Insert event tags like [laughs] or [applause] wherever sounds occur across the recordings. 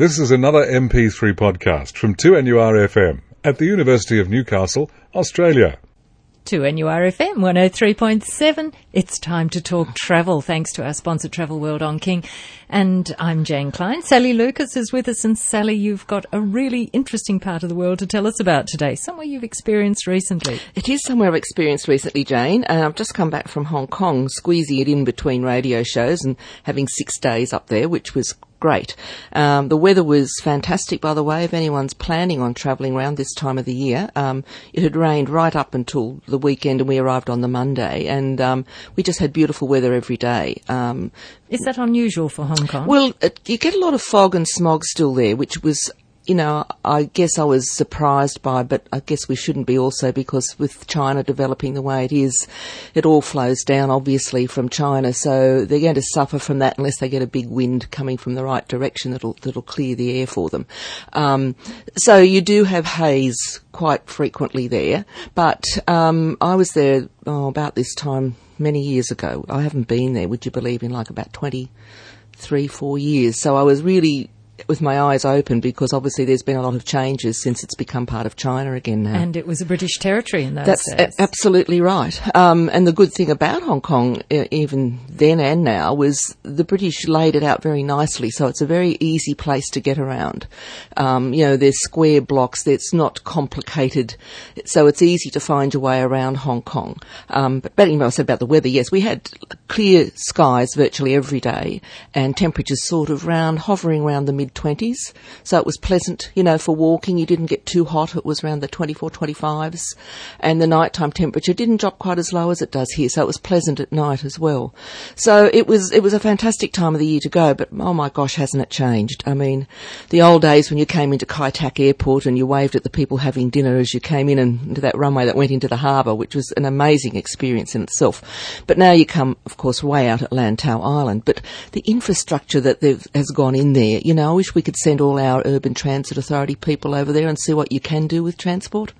This is another MP3 podcast from 2NURFM at the University of Newcastle, Australia. 2NURFM 103.7, it's time to talk travel thanks to our sponsor Travel World on King. And I'm Jane Klein. Sally Lucas is with us and Sally, you've got a really interesting part of the world to tell us about today, somewhere you've experienced recently. It is somewhere I've experienced recently, Jane. Uh, I've just come back from Hong Kong, squeezing it in between radio shows and having six days up there, which was great. Um, the weather was fantastic, by the way, if anyone's planning on travelling around this time of the year. Um, it had rained right up until the weekend and we arrived on the Monday and um, we just had beautiful weather every day. Um, Is that unusual for Hong Kong? well, it, you get a lot of fog and smog still there, which was you know, I guess I was surprised by, but I guess we shouldn't be also because with China developing the way it is, it all flows down obviously from China. So they're going to suffer from that unless they get a big wind coming from the right direction that'll that'll clear the air for them. Um, so you do have haze quite frequently there, but um, I was there oh, about this time many years ago. I haven't been there, would you believe, in like about twenty three, four years. So I was really with my eyes open because obviously there's been a lot of changes since it's become part of China again now. and it was a British territory in those That's days. a- absolutely right. Um, and the good thing about Hong Kong, even then and now, was the British laid it out very nicely. So it's a very easy place to get around. Um, you know, there's square blocks. It's not complicated. So it's easy to find your way around Hong Kong. Um, but, but anyway, I said about the weather. Yes, we had clear skies virtually every day and temperatures sort of round, hovering around the mid 20s. So it was pleasant, you know, for walking. You didn't get too hot. It was around the 24, 25s. And the nighttime temperature didn't drop quite as low as it does here. So it was pleasant at night as well. So it was, it was a fantastic time of the year to go. But oh my gosh, hasn't it changed? I mean, the old days when you came into Kai Tak Airport and you waved at the people having dinner as you came in and into that runway that went into the harbour, which was an amazing experience in itself. But now you come, of course, way out at Lantau Island. But the infrastructure that has gone in there, you know, wish we could send all our urban transit authority people over there and see what you can do with transport.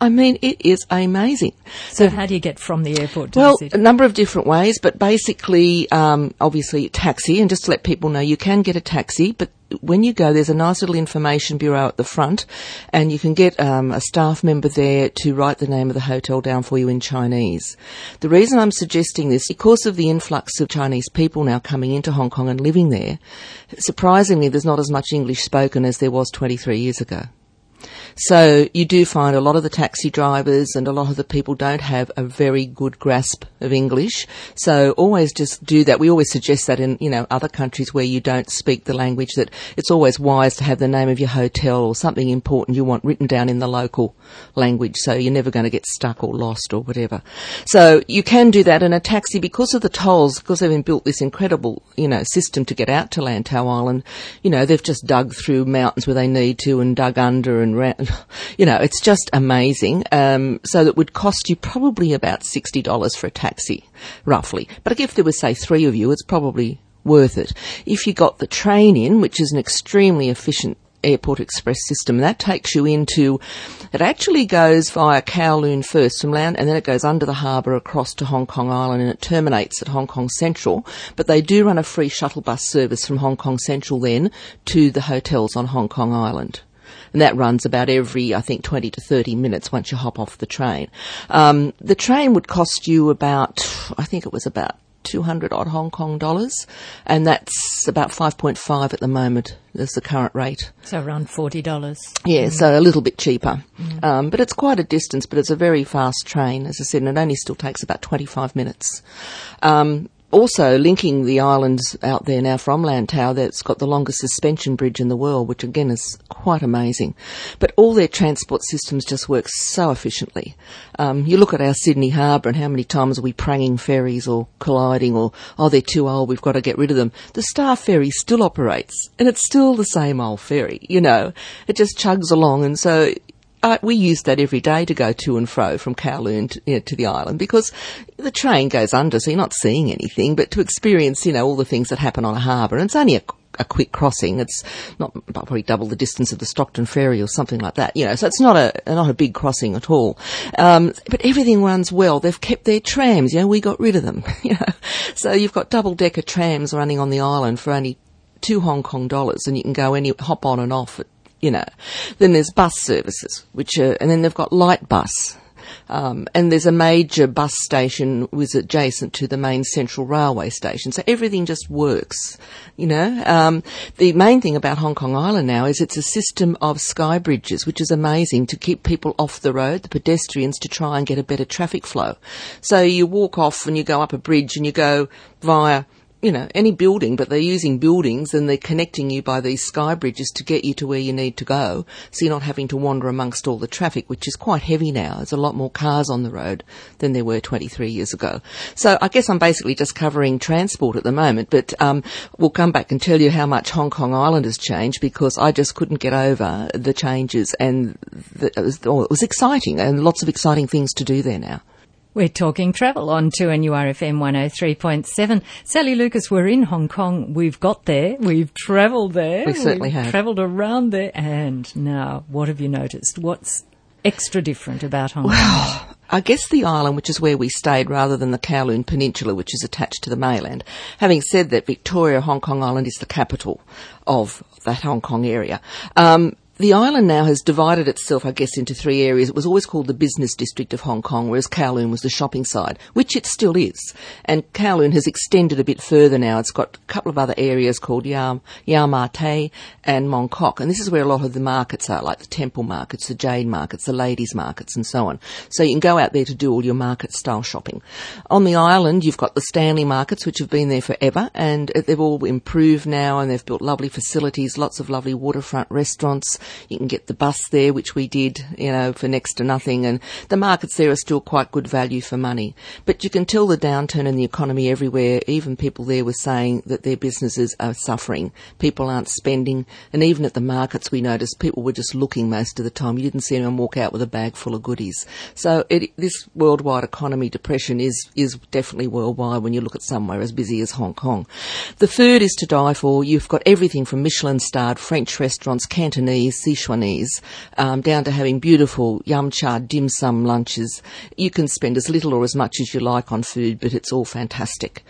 I mean, it is amazing. so how do you get from the airport to Well, the a number of different ways, but basically, um, obviously, taxi. And just to let people know, you can get a taxi, but when you go, there's a nice little information bureau at the front, and you can get um, a staff member there to write the name of the hotel down for you in Chinese. The reason I'm suggesting this, because of the influx of Chinese people now coming into Hong Kong and living there, surprisingly, there's not as much English spoken as there was 23 years ago. So you do find a lot of the taxi drivers and a lot of the people don't have a very good grasp of English. So always just do that. We always suggest that in, you know, other countries where you don't speak the language that it's always wise to have the name of your hotel or something important you want written down in the local language so you're never going to get stuck or lost or whatever. So you can do that in a taxi because of the tolls, because they've been built this incredible, you know, system to get out to Lantau Island. You know, they've just dug through mountains where they need to and dug under and, ra- [laughs] you know, it's just amazing. Um, so that would cost you probably about $60 for a taxi, roughly. But if there was, say, three of you, it's probably worth it. If you got the train in, which is an extremely efficient airport express system, that takes you into, it actually goes via Kowloon first from land, and then it goes under the harbour across to Hong Kong Island, and it terminates at Hong Kong Central. But they do run a free shuttle bus service from Hong Kong Central then to the hotels on Hong Kong Island. And that runs about every, I think, 20 to 30 minutes once you hop off the train. Um, the train would cost you about, I think it was about 200 odd Hong Kong dollars, and that's about 5.5 at the moment as the current rate. So around $40. Yeah, so a little bit cheaper. Um, but it's quite a distance, but it's a very fast train, as I said, and it only still takes about 25 minutes. Um, also, linking the islands out there now from Lantau, that's got the longest suspension bridge in the world, which again is quite amazing. But all their transport systems just work so efficiently. Um, you look at our Sydney Harbour and how many times are we pranging ferries or colliding or, oh, they're too old, we've got to get rid of them. The Star Ferry still operates and it's still the same old ferry, you know. It just chugs along and so uh, we use that every day to go to and fro from Kowloon to, you know, to the island because the train goes under, so you're not seeing anything. But to experience, you know, all the things that happen on a harbour, and it's only a, a quick crossing. It's not probably double the distance of the Stockton ferry or something like that. You know, so it's not a not a big crossing at all. Um, but everything runs well. They've kept their trams. You know, we got rid of them. [laughs] You know, so you've got double decker trams running on the island for only two Hong Kong dollars, and you can go any hop on and off. At, you know, then there's bus services, which are, and then they've got light bus, um, and there's a major bus station was adjacent to the main central railway station. So everything just works, you know. Um, the main thing about Hong Kong Island now is it's a system of sky bridges, which is amazing to keep people off the road, the pedestrians, to try and get a better traffic flow. So you walk off and you go up a bridge and you go via you know, any building, but they're using buildings and they're connecting you by these sky bridges to get you to where you need to go. So you're not having to wander amongst all the traffic, which is quite heavy now. There's a lot more cars on the road than there were 23 years ago. So I guess I'm basically just covering transport at the moment, but um, we'll come back and tell you how much Hong Kong Island has changed because I just couldn't get over the changes and the, it, was, oh, it was exciting and lots of exciting things to do there now. We're talking travel on 2NURFM 103.7. Sally Lucas, we're in Hong Kong. We've got there. We've travelled there. We certainly We've have. Travelled around there. And now, what have you noticed? What's extra different about Hong Kong? Well, I guess the island, which is where we stayed, rather than the Kowloon Peninsula, which is attached to the mainland. Having said that, Victoria, Hong Kong Island is the capital of that Hong Kong area. Um, the island now has divided itself, I guess, into three areas. It was always called the business district of Hong Kong, whereas Kowloon was the shopping side, which it still is. And Kowloon has extended a bit further now. It's got a couple of other areas called Yam, Yau Ma Tei and Mong Kok. And this is where a lot of the markets are, like the temple markets, the jade markets, the ladies markets and so on. So you can go out there to do all your market style shopping. On the island, you've got the Stanley markets, which have been there forever and they've all improved now and they've built lovely facilities, lots of lovely waterfront restaurants you can get the bus there, which we did, you know, for next to nothing. And the markets there are still quite good value for money. But you can tell the downturn in the economy everywhere. Even people there were saying that their businesses are suffering. People aren't spending. And even at the markets, we noticed people were just looking most of the time. You didn't see anyone walk out with a bag full of goodies. So it, this worldwide economy depression is, is definitely worldwide when you look at somewhere as busy as Hong Kong. The food is to die for. You've got everything from Michelin starred French restaurants, Cantonese, Sichuanese, um, down to having beautiful yum cha dim sum lunches. You can spend as little or as much as you like on food, but it's all fantastic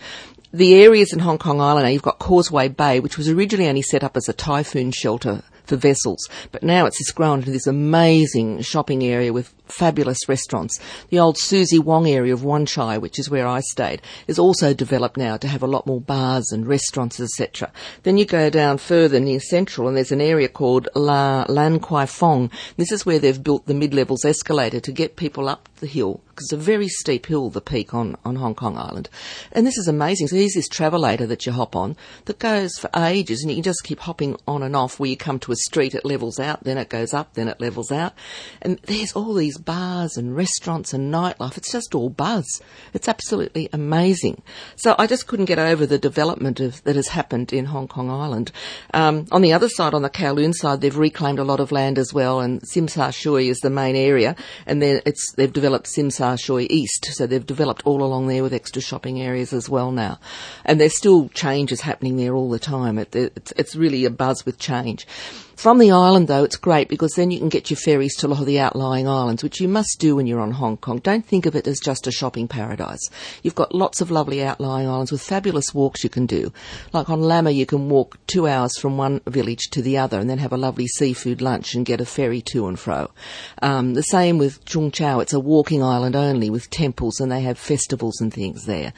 the areas in Hong Kong Island you've got Causeway Bay, which was originally only set up as a typhoon shelter for vessels, but now it's just grown into this amazing shopping area with fabulous restaurants. The old Suzie Wong area of Wan Chai, which is where I stayed, is also developed now to have a lot more bars and restaurants, etc. Then you go down further near Central and there's an area called La Lan Kwai Fong. This is where they've built the mid-levels escalator to get people up the hill because it's a very steep hill, the peak on, on Hong Kong Island. And this is amazing. So here's this travelator that you hop on that goes for ages and you just keep hopping on and off where you come to a street, it levels out, then it goes up, then it levels out. And there's all these bars and restaurants and nightlife. It's just all buzz. It's absolutely amazing. So I just couldn't get over the development of, that has happened in Hong Kong Island. Um, on the other side, on the Kowloon side, they've reclaimed a lot of land as well, and Tsim Sha Tsui is the main area, and then it's they've developed Tsim Sha Tsui East, so they've developed all along there with extra shopping areas as well now, and there's still changes happening there all the time. It, it's, it's really a buzz with change. From the island, though, it's great because then you can get your ferries to a lot of the outlying islands, which you must do when you're on Hong Kong. Don't think of it as just a shopping paradise. You've got lots of lovely outlying islands with fabulous walks you can do. Like on Lamma, you can walk two hours from one village to the other and then have a lovely seafood lunch and get a ferry to and fro. Um, the same with Cheung Chau. It's a walking island only with temples and they have festivals and things there.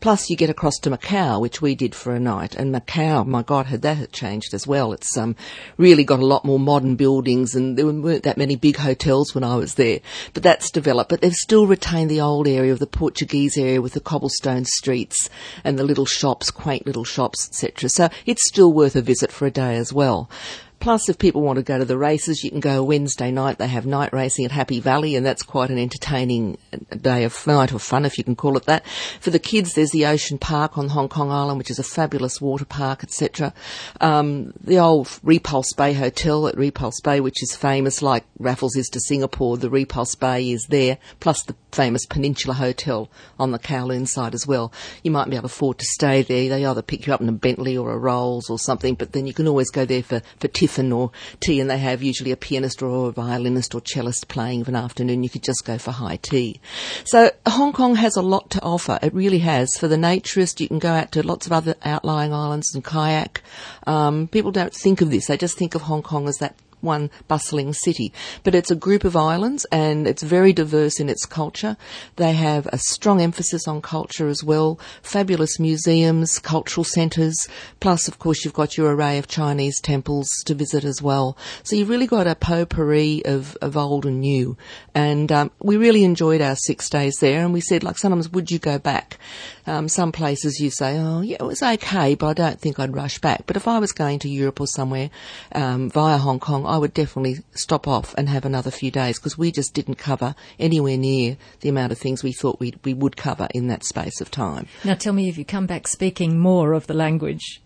Plus, you get across to Macau, which we did for a night. And Macau, my God, had that had changed as well. It's um, really got a lot more modern buildings, and there weren't that many big hotels when I was there. But that's developed. But they've still retained the old area of the Portuguese area with the cobblestone streets and the little shops, quaint little shops, etc. So it's still worth a visit for a day as well. Plus, if people want to go to the races, you can go Wednesday night. They have night racing at Happy Valley, and that's quite an entertaining day of night or fun, if you can call it that. For the kids, there's the Ocean Park on Hong Kong Island, which is a fabulous water park, etc. Um, the old Repulse Bay Hotel at Repulse Bay, which is famous, like Raffles is to Singapore. The Repulse Bay is there, plus the famous Peninsula Hotel on the Kowloon side as well. You might be able to afford to stay there. They either pick you up in a Bentley or a Rolls or something, but then you can always go there for for tiff or tea, and they have usually a pianist or a violinist or cellist playing of an afternoon. You could just go for high tea. So Hong Kong has a lot to offer. It really has. For the naturist, you can go out to lots of other outlying islands and kayak. Um, people don't think of this. They just think of Hong Kong as that one bustling city. But it's a group of islands and it's very diverse in its culture. They have a strong emphasis on culture as well, fabulous museums, cultural centres, plus of course you've got your array of Chinese temples to visit as well. So you've really got a potpourri of, of old and new. And um, we really enjoyed our six days there and we said like sometimes would you go back? Um, some places you say, oh yeah, it was okay, but I don't think I'd rush back. But if I was going to Europe or somewhere um, via Hong Kong, I would definitely stop off and have another few days because we just didn't cover anywhere near the amount of things we thought we we would cover in that space of time. Now tell me if you come back speaking more of the language.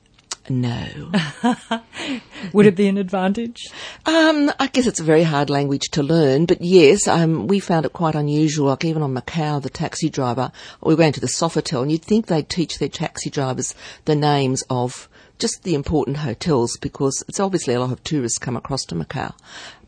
No. [laughs] Would it be an advantage? Um, I guess it's a very hard language to learn, but yes, um, we found it quite unusual. Like even on Macau, the taxi driver, we were going to the Sofitel, and you'd think they'd teach their taxi drivers the names of just the important hotels because it's obviously a lot of tourists come across to Macau.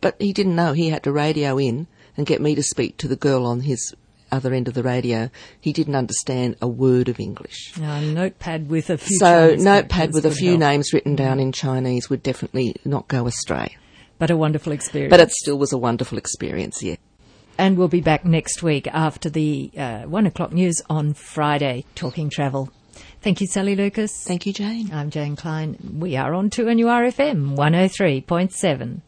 But he didn't know he had to radio in and get me to speak to the girl on his other end of the radio, he didn't understand a word of English. A notepad with a few. So Chinese notepad with a few help. names written down in Chinese would definitely not go astray. but a wonderful experience. But it still was a wonderful experience, yeah. and we'll be back next week after the uh, one o'clock news on Friday, talking travel. Thank you, Sally Lucas. Thank you, Jane. I'm Jane Klein. We are on 2NURFM 103.7.